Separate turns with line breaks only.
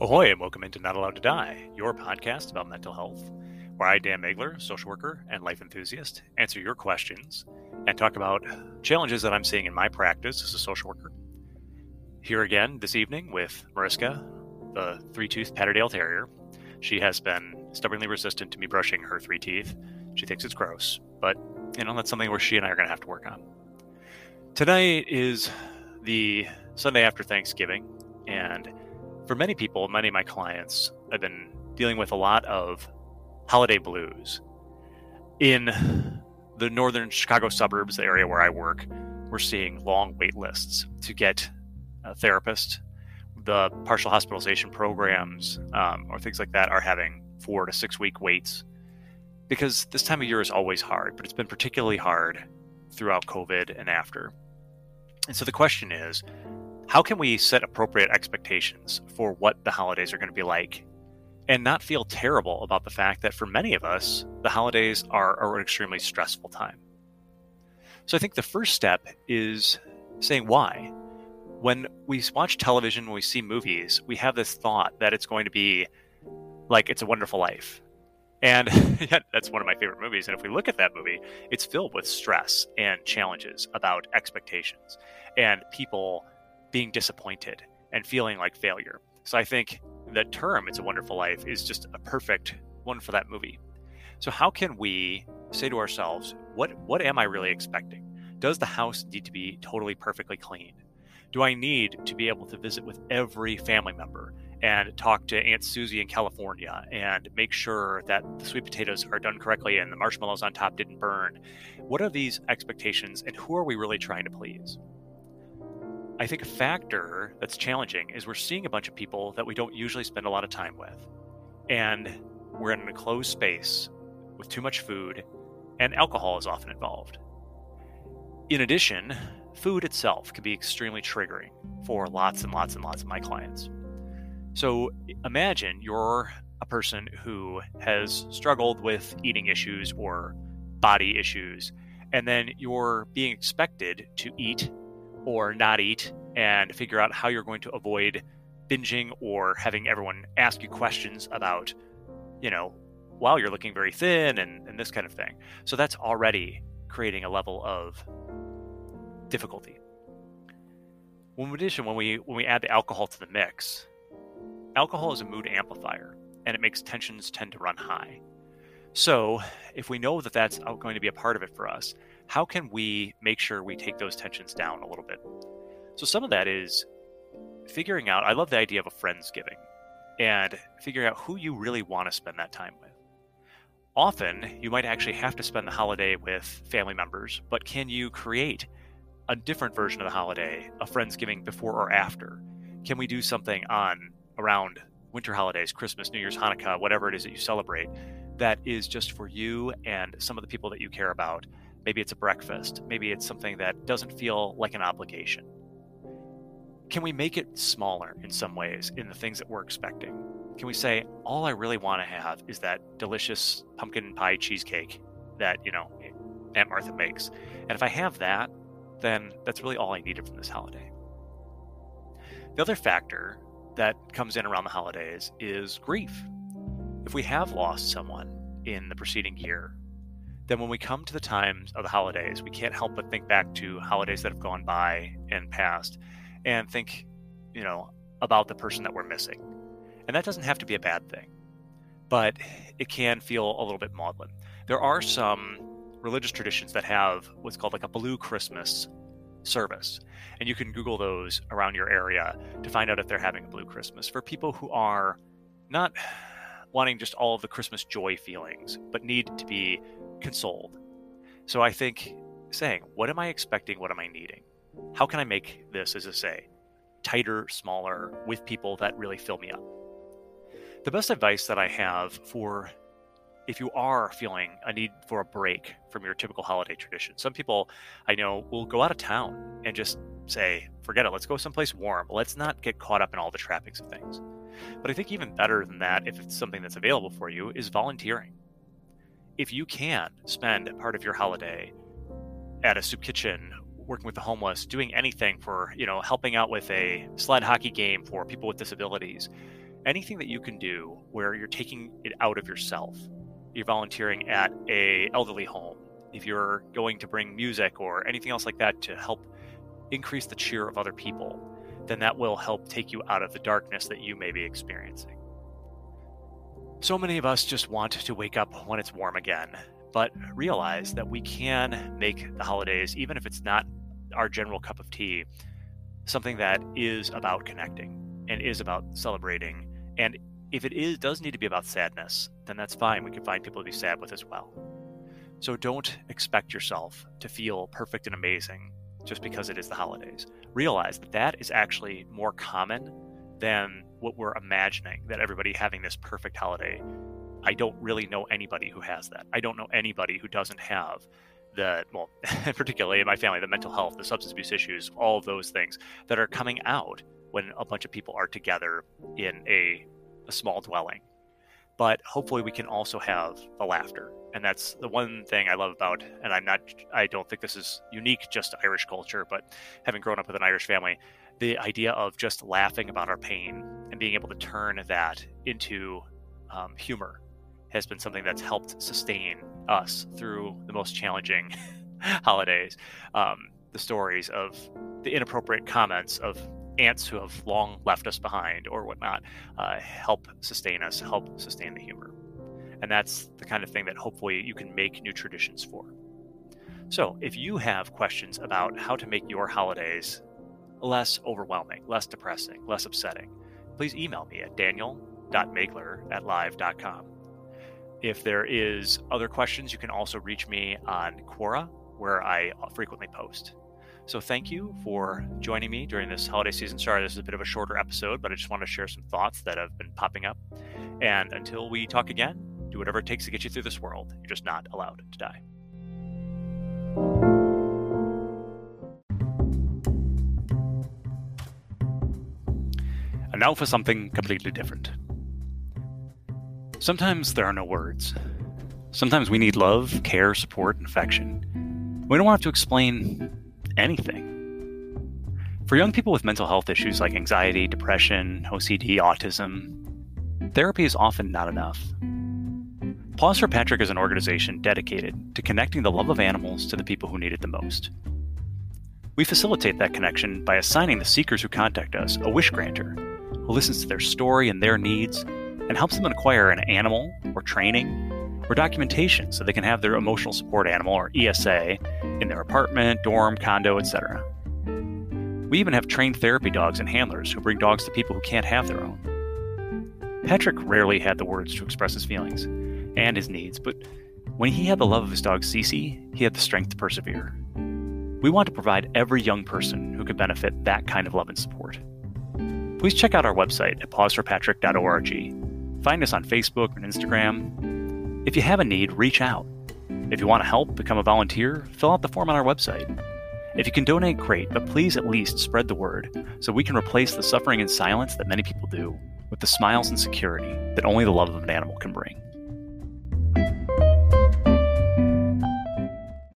Ahoy, and welcome into Not Allowed to Die, your podcast about mental health, where I, Dan Megler, social worker and life enthusiast, answer your questions and talk about challenges that I'm seeing in my practice as a social worker. Here again this evening with Mariska, the three toothed Patterdale Terrier. She has been stubbornly resistant to me brushing her three teeth. She thinks it's gross, but you know, that's something where she and I are going to have to work on. Tonight is the Sunday after Thanksgiving, and for many people, many of my clients, I've been dealing with a lot of holiday blues. In the northern Chicago suburbs, the area where I work, we're seeing long wait lists to get a therapist. The partial hospitalization programs um, or things like that are having four to six week waits because this time of year is always hard, but it's been particularly hard throughout COVID and after. And so the question is how can we set appropriate expectations for what the holidays are going to be like and not feel terrible about the fact that for many of us, the holidays are, an extremely stressful time? So I think the first step is saying why. When we watch television, when we see movies, we have this thought that it's going to be like It's a Wonderful Life. And yeah, that's one of my favorite movies. And if we look at that movie, it's filled with stress and challenges about expectations and people being disappointed and feeling like failure. So I think the term It's a Wonderful Life is just a perfect one for that movie. So how can we say to ourselves, what what am I really expecting? Does the house need to be totally perfectly clean? Do I need to be able to visit with every family member and talk to Aunt Susie in California and make sure that the sweet potatoes are done correctly and the marshmallows on top didn't burn? What are these expectations and who are we really trying to please? I think a factor that's challenging is we're seeing a bunch of people that we don't usually spend a lot of time with. And we're in an enclosed space with too much food, and alcohol is often involved. In addition, food itself can be extremely triggering for lots and lots and lots of my clients. So imagine you're a person who has struggled with eating issues or body issues, and then you're being expected to eat or not eat and figure out how you're going to avoid binging or having everyone ask you questions about, you know, wow, you're looking very thin and, and this kind of thing. So that's already creating a level of difficulty. in addition, when we when we add the alcohol to the mix, alcohol is a mood amplifier and it makes tensions tend to run high. So, if we know that that's going to be a part of it for us, how can we make sure we take those tensions down a little bit? So some of that is figuring out. I love the idea of a friendsgiving and figuring out who you really want to spend that time with. Often, you might actually have to spend the holiday with family members, but can you create a different version of the holiday, a friendsgiving before or after? Can we do something on around winter holidays, Christmas, New Year's, Hanukkah, whatever it is that you celebrate, that is just for you and some of the people that you care about Maybe it's a breakfast. Maybe it's something that doesn't feel like an obligation. Can we make it smaller in some ways in the things that we're expecting? Can we say, all I really want to have is that delicious pumpkin pie cheesecake that, you know, Aunt Martha makes? And if I have that, then that's really all I needed from this holiday. The other factor that comes in around the holidays is grief. If we have lost someone in the preceding year, then when we come to the times of the holidays, we can't help but think back to holidays that have gone by and past and think, you know, about the person that we're missing. And that doesn't have to be a bad thing, but it can feel a little bit maudlin. There are some religious traditions that have what's called like a blue Christmas service. And you can Google those around your area to find out if they're having a blue Christmas for people who are not wanting just all of the Christmas joy feelings, but need to be consoled. So I think saying, what am I expecting? What am I needing? How can I make this, as I say, tighter, smaller, with people that really fill me up? The best advice that I have for if you are feeling a need for a break from your typical holiday tradition, some people I know will go out of town and just say, forget it, let's go someplace warm. Let's not get caught up in all the trappings of things. But I think even better than that, if it's something that's available for you, is volunteering if you can spend part of your holiday at a soup kitchen working with the homeless doing anything for you know helping out with a sled hockey game for people with disabilities anything that you can do where you're taking it out of yourself. You're volunteering at a elderly home. If you're going to bring music or anything else like that to help increase the cheer of other people, then that will help take you out of the darkness that you may be experiencing. So many of us just want to wake up when it's warm again, but realize that we can make the holidays, even if it's not our general cup of tea, something that is about connecting and is about celebrating. And if it is does need to be about sadness, then that's fine. We can find people to be sad with as well. So don't expect yourself to feel perfect and amazing just because it is the holidays. Realize that that is actually more common than what we're imagining that everybody having this perfect holiday. I don't really know anybody who has that. I don't know anybody who doesn't have the well, particularly in my family, the mental health, the substance abuse issues, all of those things that are coming out when a bunch of people are together in a, a small dwelling. But hopefully, we can also have the laughter, and that's the one thing I love about. And I'm not, I don't think this is unique just to Irish culture, but having grown up with an Irish family, the idea of just laughing about our pain and being able to turn that into um, humor has been something that's helped sustain us through the most challenging holidays. Um, the stories of the inappropriate comments of aunts who have long left us behind or whatnot uh, help sustain us, help sustain the humor. And that's the kind of thing that hopefully you can make new traditions for. So, if you have questions about how to make your holidays less overwhelming, less depressing, less upsetting, please email me at daniel.magler at live.com. If there is other questions, you can also reach me on Quora, where I frequently post. So thank you for joining me during this holiday season. Sorry, this is a bit of a shorter episode, but I just want to share some thoughts that have been popping up. And until we talk again, do whatever it takes to get you through this world. You're just not allowed to die. And now for something completely different. Sometimes there are no words. Sometimes we need love, care, support, and affection. We don't have to explain anything. For young people with mental health issues like anxiety, depression, OCD, autism, therapy is often not enough. Paws for Patrick is an organization dedicated to connecting the love of animals to the people who need it the most. We facilitate that connection by assigning the seekers who contact us a wish granter who listens to their story and their needs and helps them acquire an animal or training or documentation so they can have their emotional support animal or ESA in their apartment, dorm, condo, etc. We even have trained therapy dogs and handlers who bring dogs to people who can't have their own. Patrick rarely had the words to express his feelings and his needs, but when he had the love of his dog Cece, he had the strength to persevere. We want to provide every young person who could benefit that kind of love and support. Please check out our website at pawsforpatrick.org. Find us on Facebook and Instagram. If you have a need, reach out. If you want to help become a volunteer, fill out the form on our website. If you can donate, great, but please at least spread the word so we can replace the suffering and silence that many people do with the smiles and security that only the love of an animal can bring.